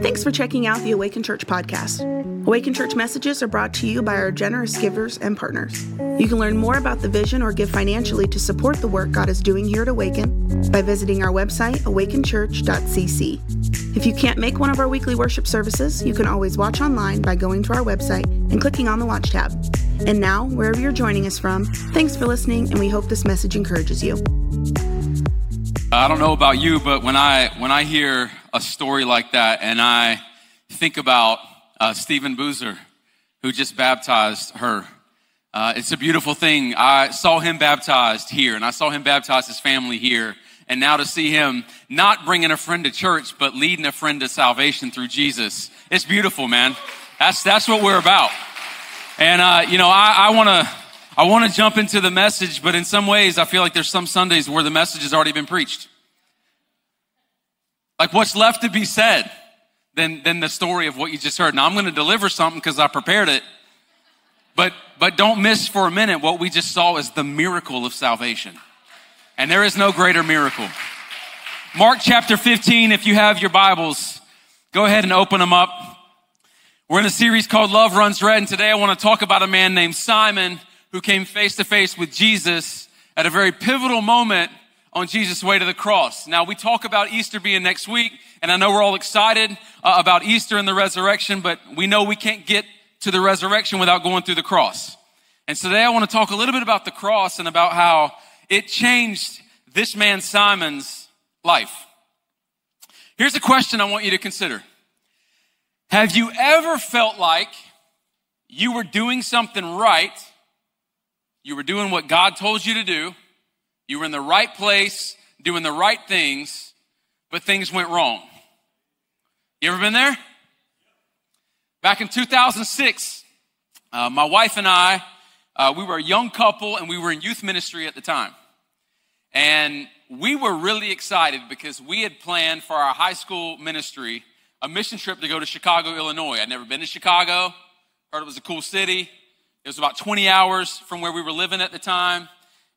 Thanks for checking out the Awaken Church podcast. Awaken Church messages are brought to you by our generous givers and partners. You can learn more about the vision or give financially to support the work God is doing here at Awaken by visiting our website, awakenchurch.cc. If you can't make one of our weekly worship services, you can always watch online by going to our website and clicking on the Watch tab. And now, wherever you're joining us from, thanks for listening, and we hope this message encourages you. I don't know about you, but when I when I hear a story like that, and I think about uh, Stephen Boozer, who just baptized her, uh, it's a beautiful thing. I saw him baptized here, and I saw him baptize his family here, and now to see him not bringing a friend to church, but leading a friend to salvation through Jesus, it's beautiful, man. That's that's what we're about. And uh, you know, I, I want to I want to jump into the message, but in some ways, I feel like there's some Sundays where the message has already been preached. Like what's left to be said than, than the story of what you just heard. Now I'm going to deliver something because I prepared it. But, but don't miss for a minute what we just saw is the miracle of salvation. And there is no greater miracle. Mark chapter 15, if you have your Bibles, go ahead and open them up. We're in a series called Love Runs Red, and today I want to talk about a man named Simon who came face to face with Jesus at a very pivotal moment on Jesus' way to the cross. Now, we talk about Easter being next week, and I know we're all excited uh, about Easter and the resurrection, but we know we can't get to the resurrection without going through the cross. And today I want to talk a little bit about the cross and about how it changed this man Simon's life. Here's a question I want you to consider. Have you ever felt like you were doing something right you were doing what God told you to do. You were in the right place, doing the right things, but things went wrong. You ever been there? Back in 2006, uh, my wife and I, uh, we were a young couple and we were in youth ministry at the time. And we were really excited because we had planned for our high school ministry a mission trip to go to Chicago, Illinois. I'd never been to Chicago, heard it was a cool city. It was about 20 hours from where we were living at the time.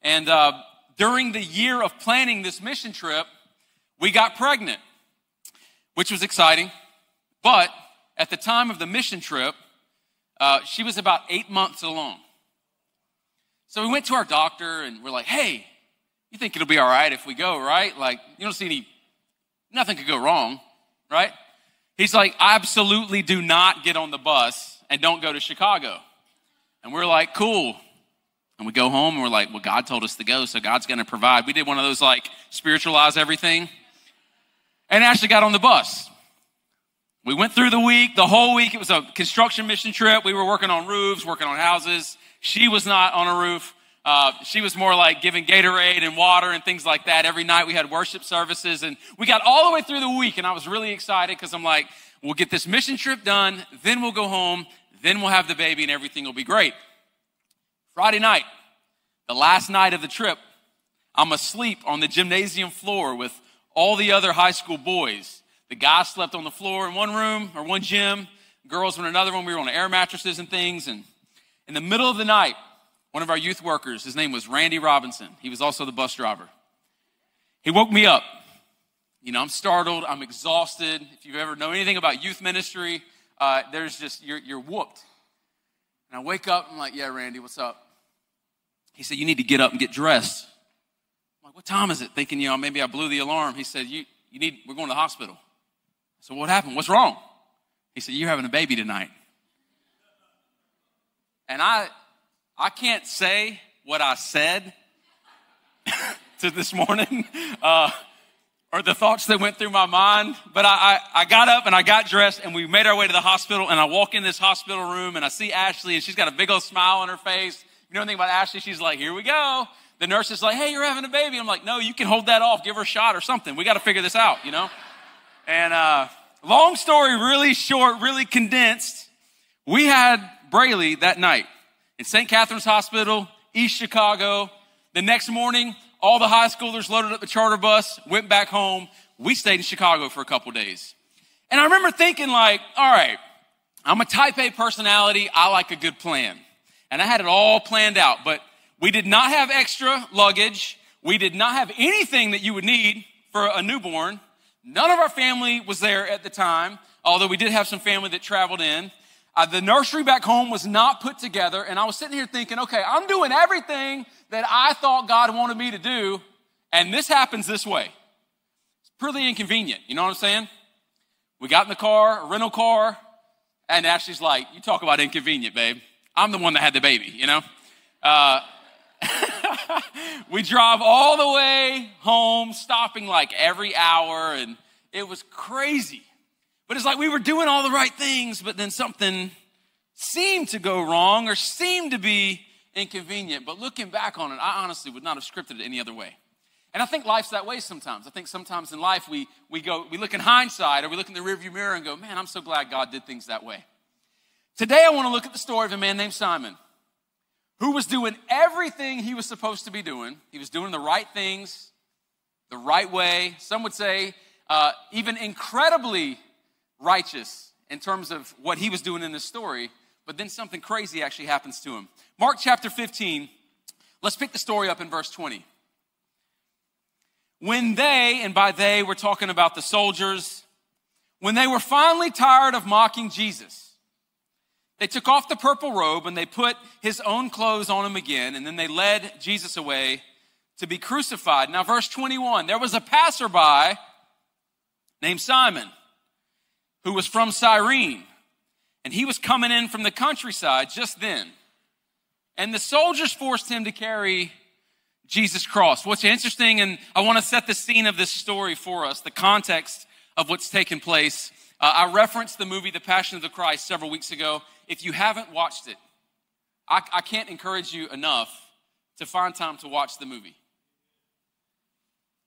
And uh, during the year of planning this mission trip, we got pregnant, which was exciting. But at the time of the mission trip, uh, she was about eight months along. So we went to our doctor and we're like, hey, you think it'll be all right if we go, right? Like, you don't see any, nothing could go wrong, right? He's like, absolutely do not get on the bus and don't go to Chicago. And we're like, cool. And we go home and we're like, well, God told us to go, so God's going to provide. We did one of those like spiritualize everything. And Ashley got on the bus. We went through the week, the whole week. It was a construction mission trip. We were working on roofs, working on houses. She was not on a roof. Uh, she was more like giving Gatorade and water and things like that. Every night we had worship services and we got all the way through the week. And I was really excited because I'm like, we'll get this mission trip done. Then we'll go home then we'll have the baby and everything will be great. Friday night, the last night of the trip, I'm asleep on the gymnasium floor with all the other high school boys. The guys slept on the floor in one room or one gym, girls in another one. We were on air mattresses and things. And in the middle of the night, one of our youth workers, his name was Randy Robinson. He was also the bus driver. He woke me up. You know, I'm startled, I'm exhausted. If you've ever know anything about youth ministry, uh, there's just, you're, you're whooped. And I wake up, I'm like, yeah, Randy, what's up? He said, you need to get up and get dressed. I'm like, what time is it? Thinking, you know, maybe I blew the alarm. He said, you, you need, we're going to the hospital. Said, what happened? What's wrong? He said, you're having a baby tonight. And I, I can't say what I said to this morning. Uh, or the thoughts that went through my mind. But I, I, I, got up and I got dressed and we made our way to the hospital. And I walk in this hospital room and I see Ashley and she's got a big old smile on her face. You know anything about Ashley? She's like, here we go. The nurse is like, hey, you're having a baby. I'm like, no, you can hold that off. Give her a shot or something. We got to figure this out, you know? And uh, long story, really short, really condensed. We had Braylee that night in St. Catherine's Hospital, East Chicago. The next morning, all the high schoolers loaded up the charter bus, went back home. We stayed in Chicago for a couple days. And I remember thinking like, all right, I'm a type A personality. I like a good plan. And I had it all planned out, but we did not have extra luggage. We did not have anything that you would need for a newborn. None of our family was there at the time, although we did have some family that traveled in. Uh, the nursery back home was not put together, and I was sitting here thinking, okay, I'm doing everything that I thought God wanted me to do, and this happens this way. It's pretty inconvenient, you know what I'm saying? We got in the car, a rental car, and Ashley's like, You talk about inconvenient, babe. I'm the one that had the baby, you know? Uh, we drive all the way home, stopping like every hour, and it was crazy. But it's like we were doing all the right things, but then something seemed to go wrong or seemed to be inconvenient. But looking back on it, I honestly would not have scripted it any other way. And I think life's that way sometimes. I think sometimes in life we, we go, we look in hindsight or we look in the rearview mirror and go, man, I'm so glad God did things that way. Today I want to look at the story of a man named Simon who was doing everything he was supposed to be doing. He was doing the right things, the right way. Some would say uh, even incredibly righteous in terms of what he was doing in this story. But then something crazy actually happens to him. Mark chapter 15, let's pick the story up in verse 20. When they, and by they we're talking about the soldiers, when they were finally tired of mocking Jesus, they took off the purple robe and they put his own clothes on him again, and then they led Jesus away to be crucified. Now, verse 21 there was a passerby named Simon who was from Cyrene, and he was coming in from the countryside just then. And the soldiers forced him to carry Jesus' cross. What's interesting, and I want to set the scene of this story for us, the context of what's taken place. Uh, I referenced the movie The Passion of the Christ several weeks ago. If you haven't watched it, I, I can't encourage you enough to find time to watch the movie.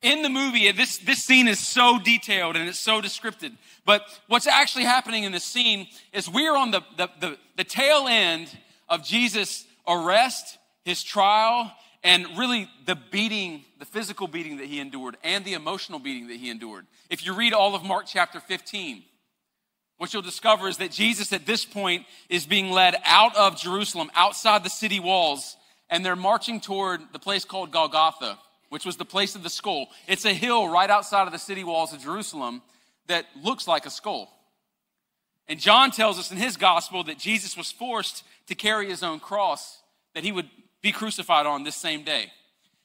In the movie, this, this scene is so detailed and it's so descriptive. But what's actually happening in this scene is we're on the, the, the, the tail end of Jesus' arrest, his trial, and really the beating, the physical beating that he endured and the emotional beating that he endured. If you read all of Mark chapter 15, what you'll discover is that Jesus at this point is being led out of Jerusalem, outside the city walls, and they're marching toward the place called Golgotha, which was the place of the skull. It's a hill right outside of the city walls of Jerusalem that looks like a skull. And John tells us in his gospel that Jesus was forced to carry his own cross, that he would be crucified on this same day.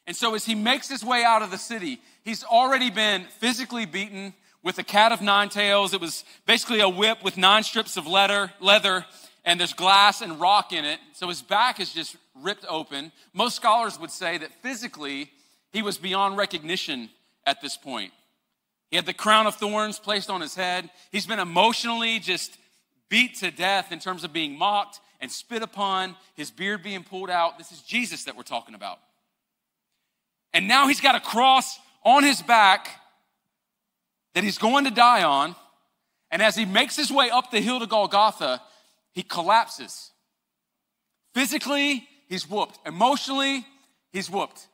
And so, as he makes his way out of the city, he's already been physically beaten with a cat of nine tails. It was basically a whip with nine strips of leather, leather, and there's glass and rock in it. So his back is just ripped open. Most scholars would say that physically he was beyond recognition at this point. He had the crown of thorns placed on his head. He's been emotionally just beat to death in terms of being mocked and spit upon, his beard being pulled out. This is Jesus that we're talking about. And now he's got a cross on his back that he's going to die on. And as he makes his way up the hill to Golgotha, he collapses. Physically, he's whooped. Emotionally, he's whooped.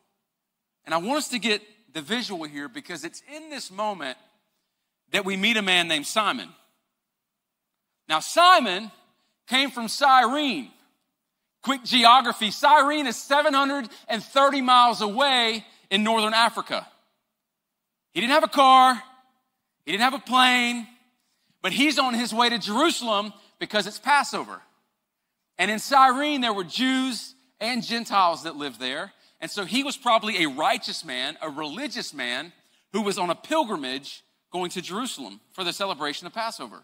And I want us to get the visual here because it's in this moment that we meet a man named Simon. Now, Simon came from Cyrene. Quick geography Cyrene is 730 miles away in northern Africa. He didn't have a car, he didn't have a plane, but he's on his way to Jerusalem because it's Passover. And in Cyrene, there were Jews and Gentiles that lived there. And so he was probably a righteous man, a religious man who was on a pilgrimage going to Jerusalem for the celebration of Passover.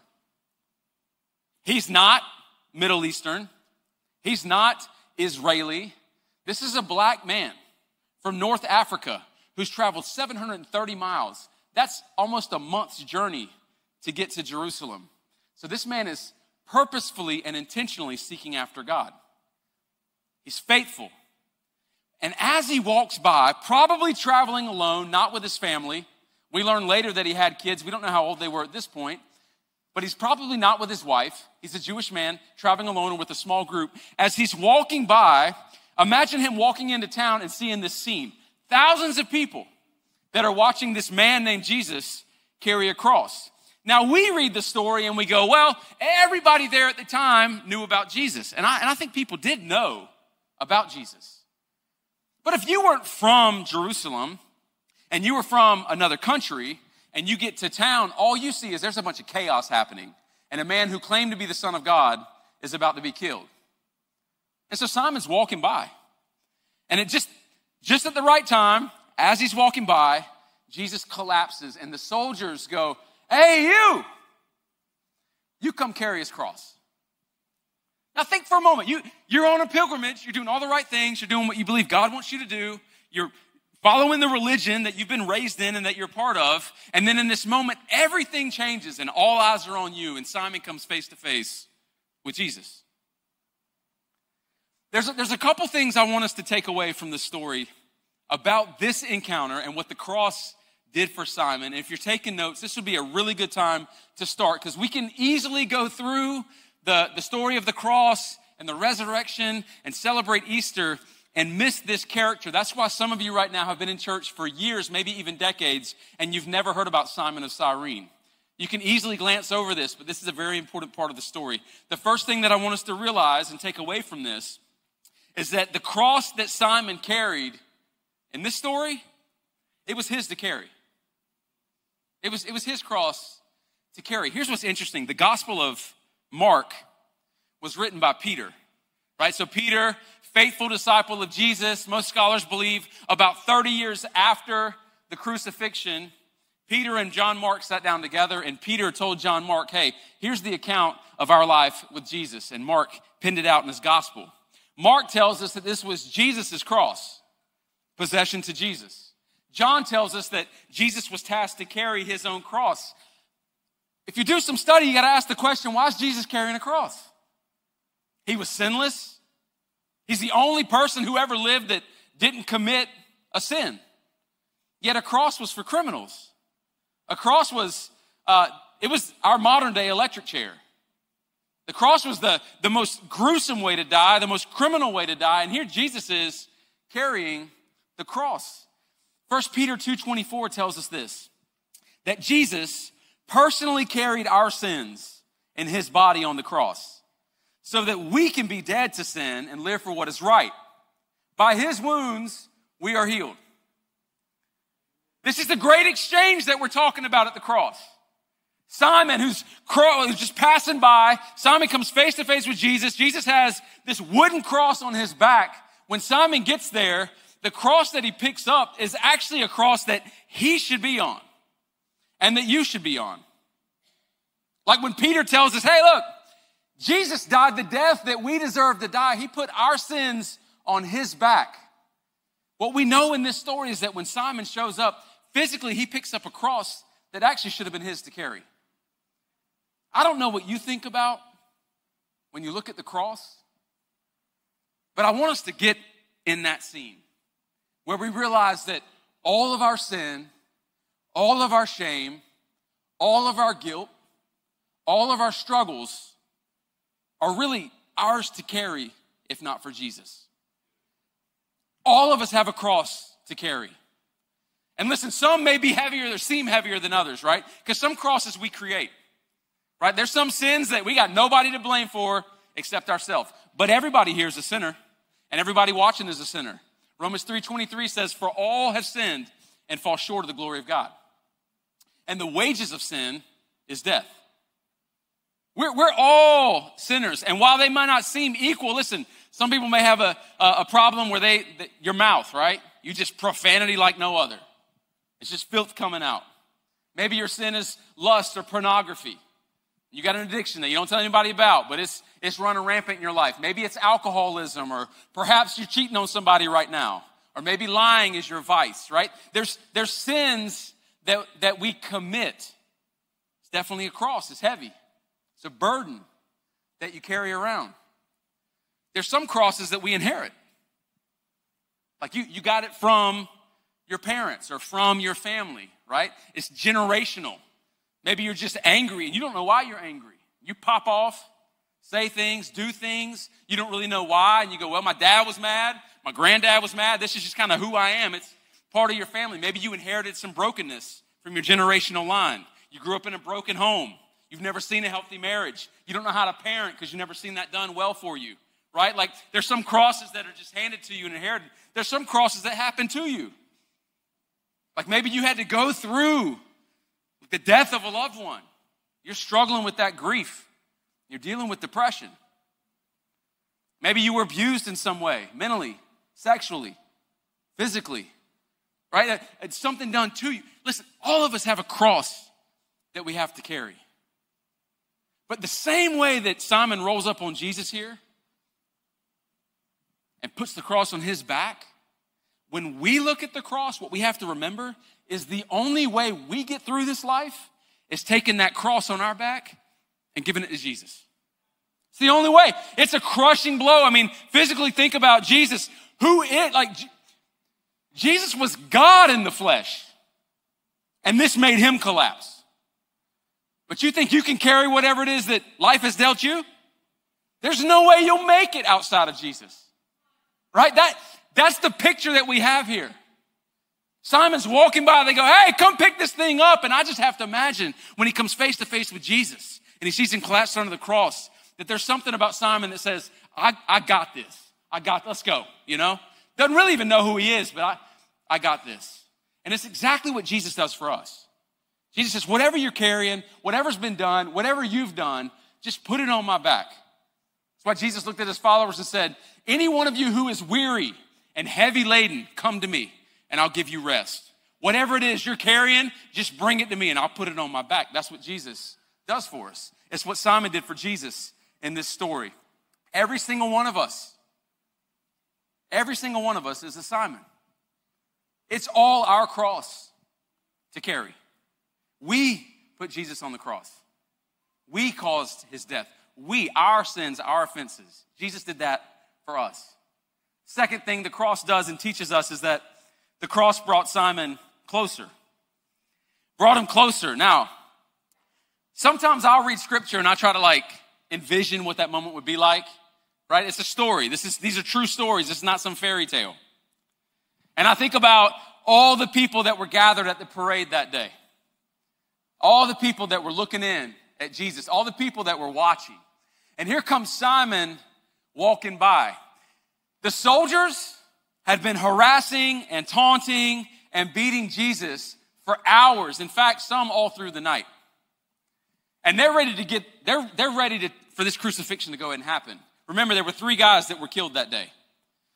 He's not Middle Eastern. He's not Israeli. This is a black man from North Africa who's traveled 730 miles. That's almost a month's journey to get to Jerusalem. So this man is purposefully and intentionally seeking after God. He's faithful. And as he walks by, probably traveling alone, not with his family, we learn later that he had kids. We don't know how old they were at this point but he's probably not with his wife. He's a Jewish man traveling alone or with a small group. As he's walking by, imagine him walking into town and seeing this scene. Thousands of people that are watching this man named Jesus carry a cross. Now we read the story and we go, well, everybody there at the time knew about Jesus. And I, and I think people did know about Jesus. But if you weren't from Jerusalem and you were from another country, and you get to town, all you see is there's a bunch of chaos happening. And a man who claimed to be the Son of God is about to be killed. And so Simon's walking by. And it just, just at the right time, as he's walking by, Jesus collapses and the soldiers go, Hey, you! You come carry his cross. Now think for a moment. You, you're on a pilgrimage. You're doing all the right things. You're doing what you believe God wants you to do. You're following the religion that you've been raised in and that you're part of. And then in this moment, everything changes and all eyes are on you. And Simon comes face to face with Jesus. There's a, there's a couple things I want us to take away from the story about this encounter and what the cross did for Simon. if you're taking notes, this would be a really good time to start because we can easily go through the, the story of the cross and the resurrection and celebrate Easter and miss this character. That's why some of you right now have been in church for years, maybe even decades, and you've never heard about Simon of Cyrene. You can easily glance over this, but this is a very important part of the story. The first thing that I want us to realize and take away from this is that the cross that Simon carried in this story, it was his to carry. It was, it was his cross to carry. Here's what's interesting the Gospel of Mark was written by Peter, right? So, Peter, faithful disciple of Jesus, most scholars believe about 30 years after the crucifixion, Peter and John Mark sat down together, and Peter told John Mark, Hey, here's the account of our life with Jesus. And Mark pinned it out in his gospel. Mark tells us that this was Jesus' cross, possession to Jesus. John tells us that Jesus was tasked to carry his own cross. If you do some study, you got to ask the question why is Jesus carrying a cross? He was sinless. He's the only person who ever lived that didn't commit a sin. Yet a cross was for criminals. A cross was, uh, it was our modern day electric chair. The cross was the, the most gruesome way to die, the most criminal way to die. And here Jesus is carrying the cross. 1 Peter 2.24 tells us this, that Jesus personally carried our sins in his body on the cross so that we can be dead to sin and live for what is right. By his wounds, we are healed. This is the great exchange that we're talking about at the cross. Simon, who's, who's just passing by, Simon comes face to face with Jesus. Jesus has this wooden cross on his back. When Simon gets there, the cross that he picks up is actually a cross that he should be on and that you should be on. Like when Peter tells us, hey, look, Jesus died the death that we deserve to die. He put our sins on his back. What we know in this story is that when Simon shows up, physically, he picks up a cross that actually should have been his to carry. I don't know what you think about when you look at the cross, but I want us to get in that scene where we realize that all of our sin, all of our shame, all of our guilt, all of our struggles are really ours to carry if not for Jesus. All of us have a cross to carry. And listen, some may be heavier or seem heavier than others, right? Because some crosses we create, right? There's some sins that we got nobody to blame for except ourselves. But everybody here is a sinner, and everybody watching is a sinner. Romans 3:23 says, "For all have sinned and fall short of the glory of God." And the wages of sin is death. We're, we're all sinners. And while they might not seem equal, listen, some people may have a, a, problem where they, the, your mouth, right? You just profanity like no other. It's just filth coming out. Maybe your sin is lust or pornography. You got an addiction that you don't tell anybody about, but it's, it's running rampant in your life. Maybe it's alcoholism, or perhaps you're cheating on somebody right now, or maybe lying is your vice, right? There's, there's sins that, that we commit. It's definitely a cross, it's heavy, it's a burden that you carry around. There's some crosses that we inherit. Like you, you got it from your parents or from your family, right? It's generational. Maybe you're just angry and you don't know why you're angry. You pop off, say things, do things, you don't really know why, and you go, Well, my dad was mad, my granddad was mad, this is just kind of who I am. It's part of your family. Maybe you inherited some brokenness from your generational line. You grew up in a broken home. You've never seen a healthy marriage. You don't know how to parent because you've never seen that done well for you, right? Like there's some crosses that are just handed to you and inherited. There's some crosses that happen to you. Like maybe you had to go through the death of a loved one. You're struggling with that grief. You're dealing with depression. Maybe you were abused in some way, mentally, sexually, physically, right? It's something done to you. Listen, all of us have a cross that we have to carry. But the same way that Simon rolls up on Jesus here and puts the cross on his back, when we look at the cross, what we have to remember is the only way we get through this life is taking that cross on our back and giving it to Jesus. It's the only way. It's a crushing blow. I mean, physically think about Jesus. Who it like, Jesus was God in the flesh. And this made him collapse. But you think you can carry whatever it is that life has dealt you? There's no way you'll make it outside of Jesus. Right? That, that's the picture that we have here. Simon's walking by, they go, hey, come pick this thing up. And I just have to imagine when he comes face to face with Jesus and he sees him collapsed under the cross, that there's something about Simon that says, I, I got this. I got, let's go, you know? Doesn't really even know who he is, but I, I got this. And it's exactly what Jesus does for us. Jesus says, whatever you're carrying, whatever's been done, whatever you've done, just put it on my back. That's why Jesus looked at his followers and said, Any one of you who is weary and heavy laden, come to me and I'll give you rest. Whatever it is you're carrying, just bring it to me and I'll put it on my back. That's what Jesus does for us. It's what Simon did for Jesus in this story. Every single one of us, every single one of us is a Simon. It's all our cross to carry. We put Jesus on the cross. We caused his death. We, our sins, our offenses. Jesus did that for us. Second thing the cross does and teaches us is that the cross brought Simon closer. Brought him closer. Now, sometimes I'll read scripture and I try to like envision what that moment would be like. Right? It's a story. This is these are true stories. It's not some fairy tale. And I think about all the people that were gathered at the parade that day. All the people that were looking in at Jesus, all the people that were watching. And here comes Simon walking by. The soldiers had been harassing and taunting and beating Jesus for hours. In fact, some all through the night. And they're ready to get, they're, they're ready to, for this crucifixion to go ahead and happen. Remember, there were three guys that were killed that day.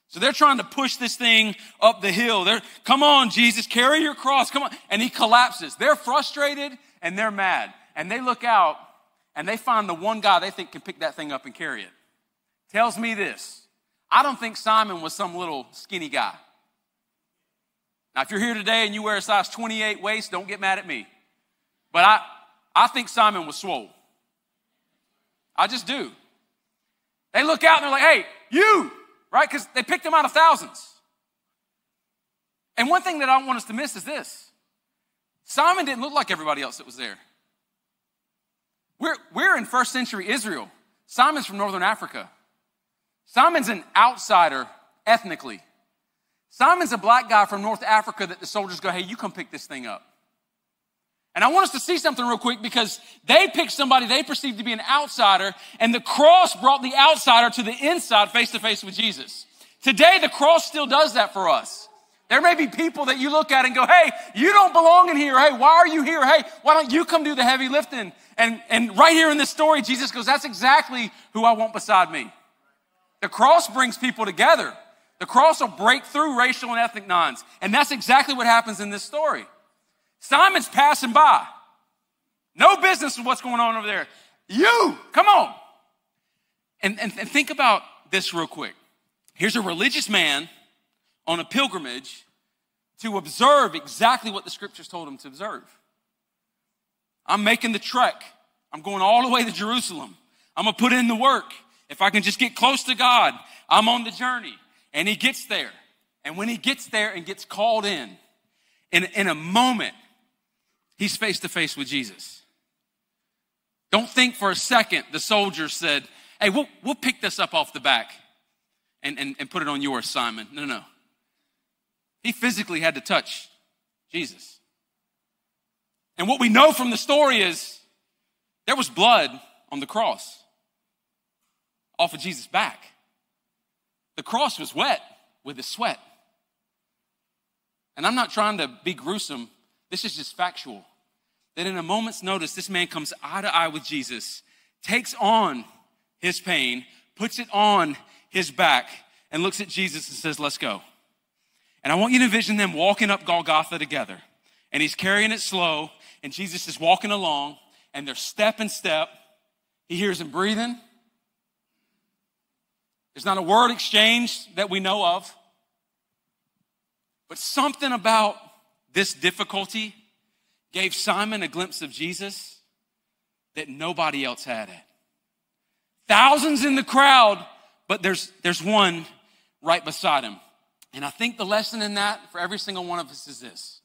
So they're trying to push this thing up the hill. They're, come on, Jesus, carry your cross. Come on. And he collapses. They're frustrated and they're mad and they look out and they find the one guy they think can pick that thing up and carry it. Tells me this. I don't think Simon was some little skinny guy. Now, if you're here today and you wear a size 28 waist, don't get mad at me. But I, I think Simon was swole. I just do. They look out and they're like, hey, you, right? Because they picked him out of thousands. And one thing that I don't want us to miss is this Simon didn't look like everybody else that was there. We're, we're in first century Israel. Simon's from northern Africa. Simon's an outsider ethnically. Simon's a black guy from North Africa that the soldiers go, hey, you come pick this thing up. And I want us to see something real quick because they picked somebody they perceived to be an outsider, and the cross brought the outsider to the inside face to face with Jesus. Today, the cross still does that for us. There may be people that you look at and go, hey, you don't belong in here. Hey, why are you here? Hey, why don't you come do the heavy lifting? And, and right here in this story, Jesus goes, that's exactly who I want beside me. The cross brings people together. The cross will break through racial and ethnic lines. And that's exactly what happens in this story. Simon's passing by. No business with what's going on over there. You, come on. And, and, and think about this real quick. Here's a religious man on a pilgrimage to observe exactly what the scriptures told him to observe. I'm making the trek. I'm going all the way to Jerusalem. I'm going to put in the work. If I can just get close to God, I'm on the journey. And he gets there. And when he gets there and gets called in, in, in a moment, he's face to face with Jesus. Don't think for a second the soldier said, Hey, we'll, we'll pick this up off the back and, and, and put it on yours, Simon. No, no. He physically had to touch Jesus. And what we know from the story is there was blood on the cross off of Jesus' back. The cross was wet with his sweat. And I'm not trying to be gruesome, this is just factual. that in a moment's notice, this man comes eye to eye with Jesus, takes on his pain, puts it on his back, and looks at Jesus and says, Let's go. And I want you to envision them walking up Golgotha together. And he's carrying it slow, and Jesus is walking along, and they're step and step. He hears him breathing. There's not a word exchanged that we know of. But something about this difficulty gave Simon a glimpse of Jesus that nobody else had it. Thousands in the crowd, but there's, there's one right beside him. And I think the lesson in that for every single one of us is this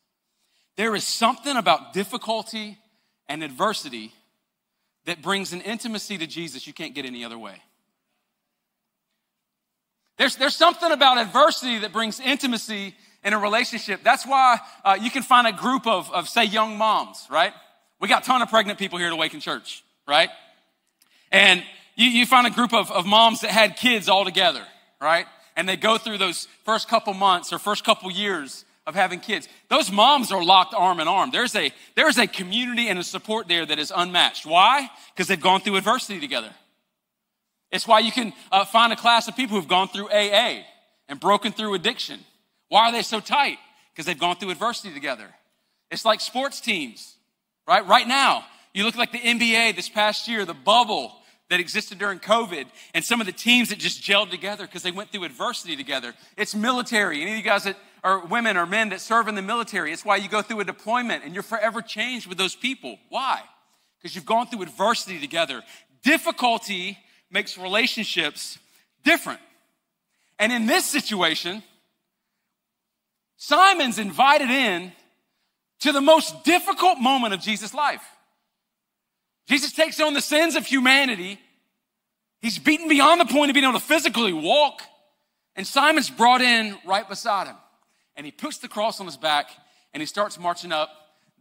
there is something about difficulty and adversity that brings an intimacy to Jesus you can't get any other way. There's, there's something about adversity that brings intimacy in a relationship. That's why uh, you can find a group of, of, say, young moms, right? We got a ton of pregnant people here at Awaken Church, right? And you, you find a group of, of moms that had kids all together, right? And they go through those first couple months or first couple years of having kids. Those moms are locked arm in arm. There's a, there's a community and a support there that is unmatched. Why? Because they've gone through adversity together. It's why you can uh, find a class of people who've gone through AA and broken through addiction why are they so tight? Because they've gone through adversity together. It's like sports teams, right? Right now, you look like the NBA this past year, the bubble that existed during COVID, and some of the teams that just gelled together because they went through adversity together. It's military. Any of you guys that are women or men that serve in the military, it's why you go through a deployment and you're forever changed with those people. Why? Because you've gone through adversity together. Difficulty makes relationships different. And in this situation, Simon's invited in to the most difficult moment of Jesus' life. Jesus takes on the sins of humanity. He's beaten beyond the point of being able to physically walk. And Simon's brought in right beside him. And he puts the cross on his back and he starts marching up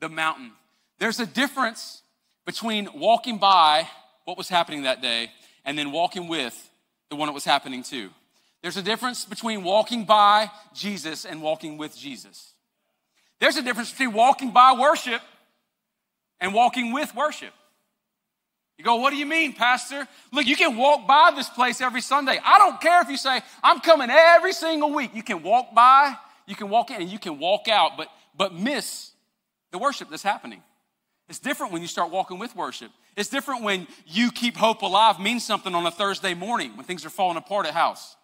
the mountain. There's a difference between walking by what was happening that day and then walking with the one it was happening to. There's a difference between walking by Jesus and walking with Jesus. There's a difference between walking by worship and walking with worship. You go, what do you mean, Pastor? Look, you can walk by this place every Sunday. I don't care if you say, I'm coming every single week. You can walk by, you can walk in, and you can walk out, but, but miss the worship that's happening. It's different when you start walking with worship. It's different when you keep hope alive means something on a Thursday morning when things are falling apart at house.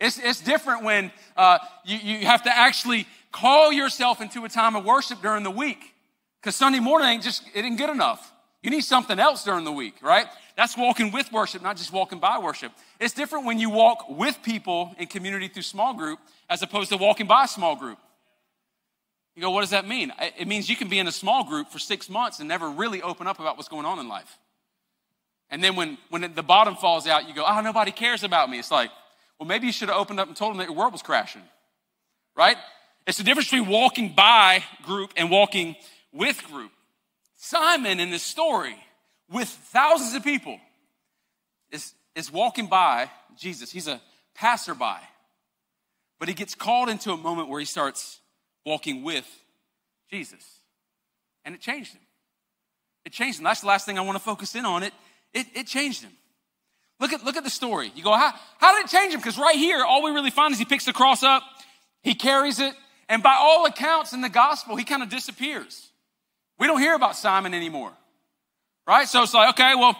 It's, it's different when uh, you, you have to actually call yourself into a time of worship during the week. Because Sunday morning ain't just, it ain't good enough. You need something else during the week, right? That's walking with worship, not just walking by worship. It's different when you walk with people in community through small group as opposed to walking by small group. You go, what does that mean? It means you can be in a small group for six months and never really open up about what's going on in life. And then when, when the bottom falls out, you go, oh, nobody cares about me. It's like, well, maybe you should have opened up and told them that your world was crashing, right? It's the difference between walking by group and walking with group. Simon in this story, with thousands of people, is, is walking by Jesus. He's a passerby. But he gets called into a moment where he starts walking with Jesus. And it changed him. It changed him. That's the last thing I want to focus in on. It, it, it changed him. Look at, look at the story. You go, how, how did it change him? Because right here, all we really find is he picks the cross up, he carries it, and by all accounts in the gospel, he kind of disappears. We don't hear about Simon anymore. Right? So it's like, okay, well,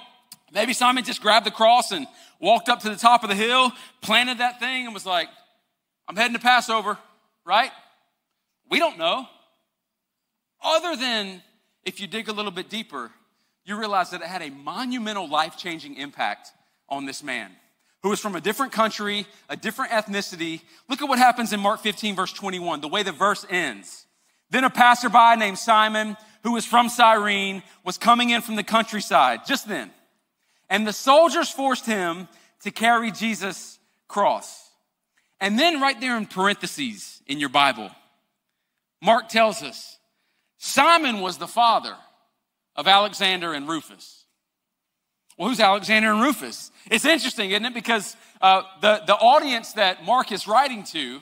maybe Simon just grabbed the cross and walked up to the top of the hill, planted that thing, and was like, I'm heading to Passover, right? We don't know. Other than if you dig a little bit deeper, you realize that it had a monumental life changing impact on this man who was from a different country, a different ethnicity. Look at what happens in Mark 15, verse 21, the way the verse ends. Then a passerby named Simon, who was from Cyrene, was coming in from the countryside just then. And the soldiers forced him to carry Jesus' cross. And then, right there in parentheses in your Bible, Mark tells us Simon was the father of Alexander and Rufus. Well, who's Alexander and Rufus? It's interesting, isn't it? Because uh, the, the audience that Mark is writing to,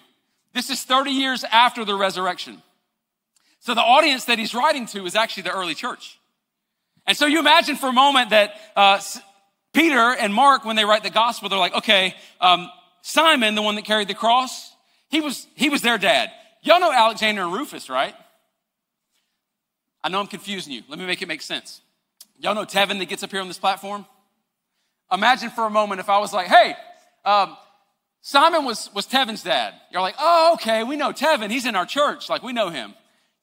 this is 30 years after the resurrection. So the audience that he's writing to is actually the early church. And so you imagine for a moment that uh, Peter and Mark, when they write the gospel, they're like, okay, um, Simon, the one that carried the cross, he was, he was their dad. Y'all know Alexander and Rufus, right? I know I'm confusing you. Let me make it make sense. Y'all know Tevin that gets up here on this platform? Imagine for a moment if I was like, hey, um, Simon was, was Tevin's dad. You're like, oh, okay, we know Tevin. He's in our church. Like, we know him.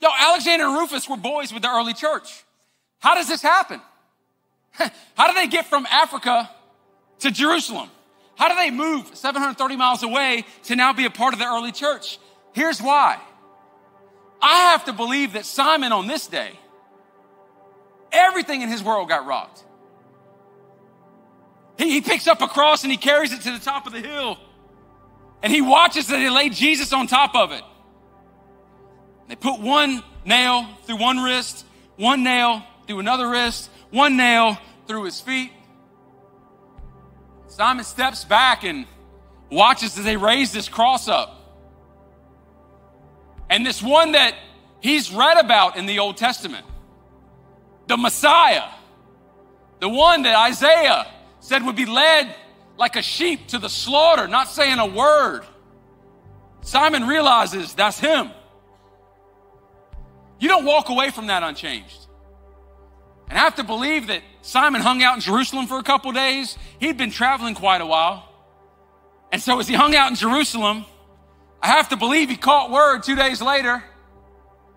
Yo, Alexander and Rufus were boys with the early church. How does this happen? How do they get from Africa to Jerusalem? How do they move 730 miles away to now be a part of the early church? Here's why. I have to believe that Simon on this day, everything in his world got robbed. He, he picks up a cross and he carries it to the top of the hill. And he watches that they lay Jesus on top of it. They put one nail through one wrist, one nail through another wrist, one nail through his feet. Simon steps back and watches as they raise this cross up. And this one that he's read about in the Old Testament, the Messiah, the one that Isaiah said would be led like a sheep to the slaughter, not saying a word. Simon realizes that's him. You don't walk away from that unchanged. And I have to believe that Simon hung out in Jerusalem for a couple days. He'd been traveling quite a while. And so as he hung out in Jerusalem, I have to believe he caught word two days later,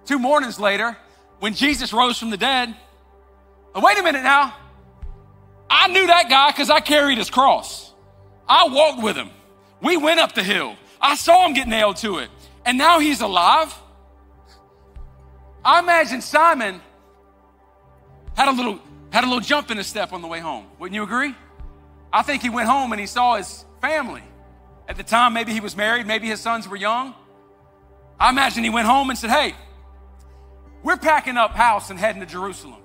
two mornings later, when Jesus rose from the dead. wait a minute now. I knew that guy because I carried his cross. I walked with him. We went up the hill. I saw him get nailed to it. And now he's alive. I imagine Simon had a little had a little jump in his step on the way home. Wouldn't you agree? I think he went home and he saw his family. At the time, maybe he was married, maybe his sons were young. I imagine he went home and said, Hey, we're packing up house and heading to Jerusalem.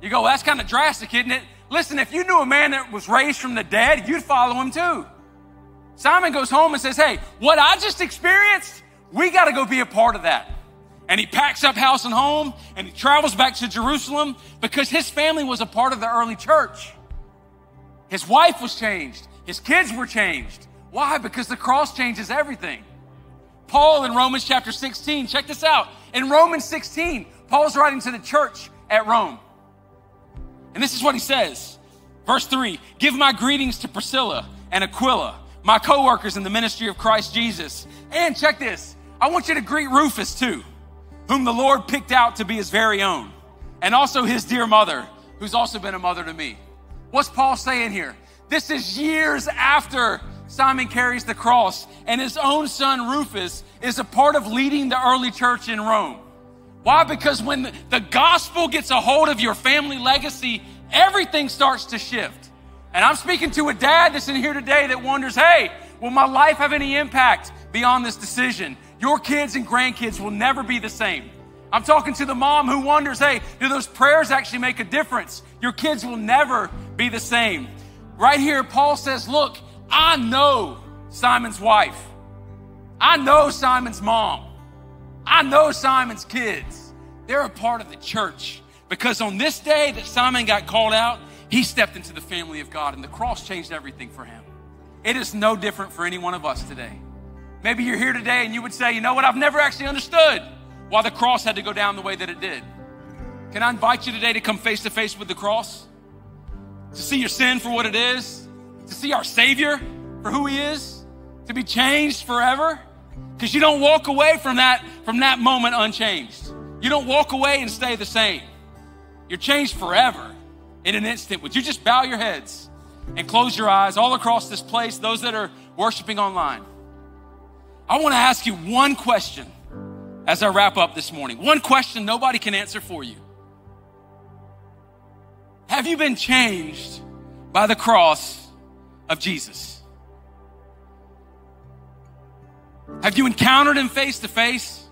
You go, well, that's kind of drastic, isn't it? Listen, if you knew a man that was raised from the dead, you'd follow him too. Simon goes home and says, Hey, what I just experienced, we got to go be a part of that. And he packs up house and home and he travels back to Jerusalem because his family was a part of the early church. His wife was changed. His kids were changed. Why? Because the cross changes everything. Paul in Romans chapter 16, check this out. In Romans 16, Paul's writing to the church at Rome. And this is what he says. Verse 3 Give my greetings to Priscilla and Aquila, my co workers in the ministry of Christ Jesus. And check this I want you to greet Rufus too, whom the Lord picked out to be his very own, and also his dear mother, who's also been a mother to me. What's Paul saying here? This is years after Simon carries the cross, and his own son Rufus is a part of leading the early church in Rome. Why? Because when the gospel gets a hold of your family legacy, everything starts to shift. And I'm speaking to a dad that's in here today that wonders, hey, will my life have any impact beyond this decision? Your kids and grandkids will never be the same. I'm talking to the mom who wonders, hey, do those prayers actually make a difference? Your kids will never be the same. Right here, Paul says, Look, I know Simon's wife. I know Simon's mom. I know Simon's kids. They're a part of the church because on this day that Simon got called out, he stepped into the family of God and the cross changed everything for him. It is no different for any one of us today. Maybe you're here today and you would say, you know what, I've never actually understood why the cross had to go down the way that it did. Can I invite you today to come face to face with the cross? To see your sin for what it is, to see our Savior for who He is, to be changed forever. Because you don't walk away from that, from that moment unchanged. You don't walk away and stay the same. You're changed forever in an instant. Would you just bow your heads and close your eyes all across this place, those that are worshiping online? I want to ask you one question as I wrap up this morning. One question nobody can answer for you. Have you been changed by the cross of Jesus? Have you encountered him face to face?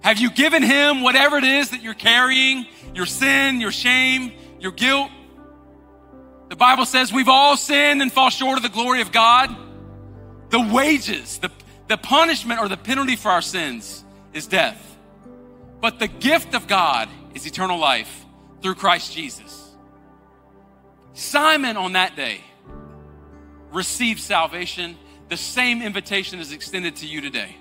Have you given him whatever it is that you're carrying your sin, your shame, your guilt? The Bible says we've all sinned and fall short of the glory of God. The wages, the, the punishment or the penalty for our sins is death. But the gift of God is eternal life through Christ Jesus. Simon on that day received salvation. The same invitation is extended to you today.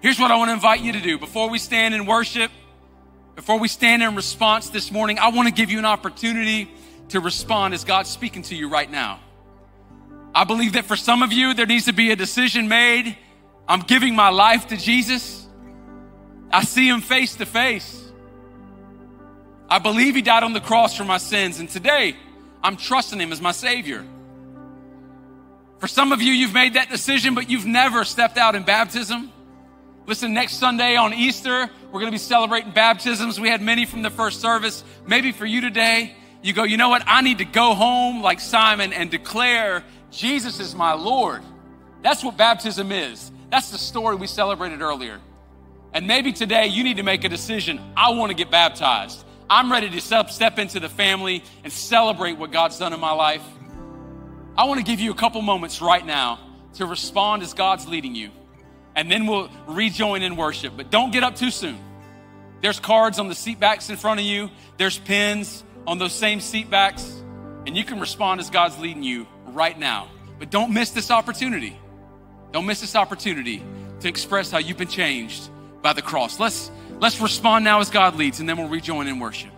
Here's what I want to invite you to do. Before we stand in worship, before we stand in response this morning, I want to give you an opportunity to respond as God's speaking to you right now. I believe that for some of you, there needs to be a decision made. I'm giving my life to Jesus. I see him face to face. I believe he died on the cross for my sins, and today I'm trusting him as my Savior. For some of you, you've made that decision, but you've never stepped out in baptism. Listen, next Sunday on Easter, we're going to be celebrating baptisms. We had many from the first service. Maybe for you today, you go, you know what? I need to go home like Simon and declare Jesus is my Lord. That's what baptism is. That's the story we celebrated earlier. And maybe today you need to make a decision. I want to get baptized. I'm ready to step into the family and celebrate what God's done in my life. I want to give you a couple moments right now to respond as God's leading you. And then we'll rejoin in worship. But don't get up too soon. There's cards on the seat backs in front of you, there's pins on those same seat backs, and you can respond as God's leading you right now. But don't miss this opportunity. Don't miss this opportunity to express how you've been changed by the cross. Let's let's respond now as God leads, and then we'll rejoin in worship.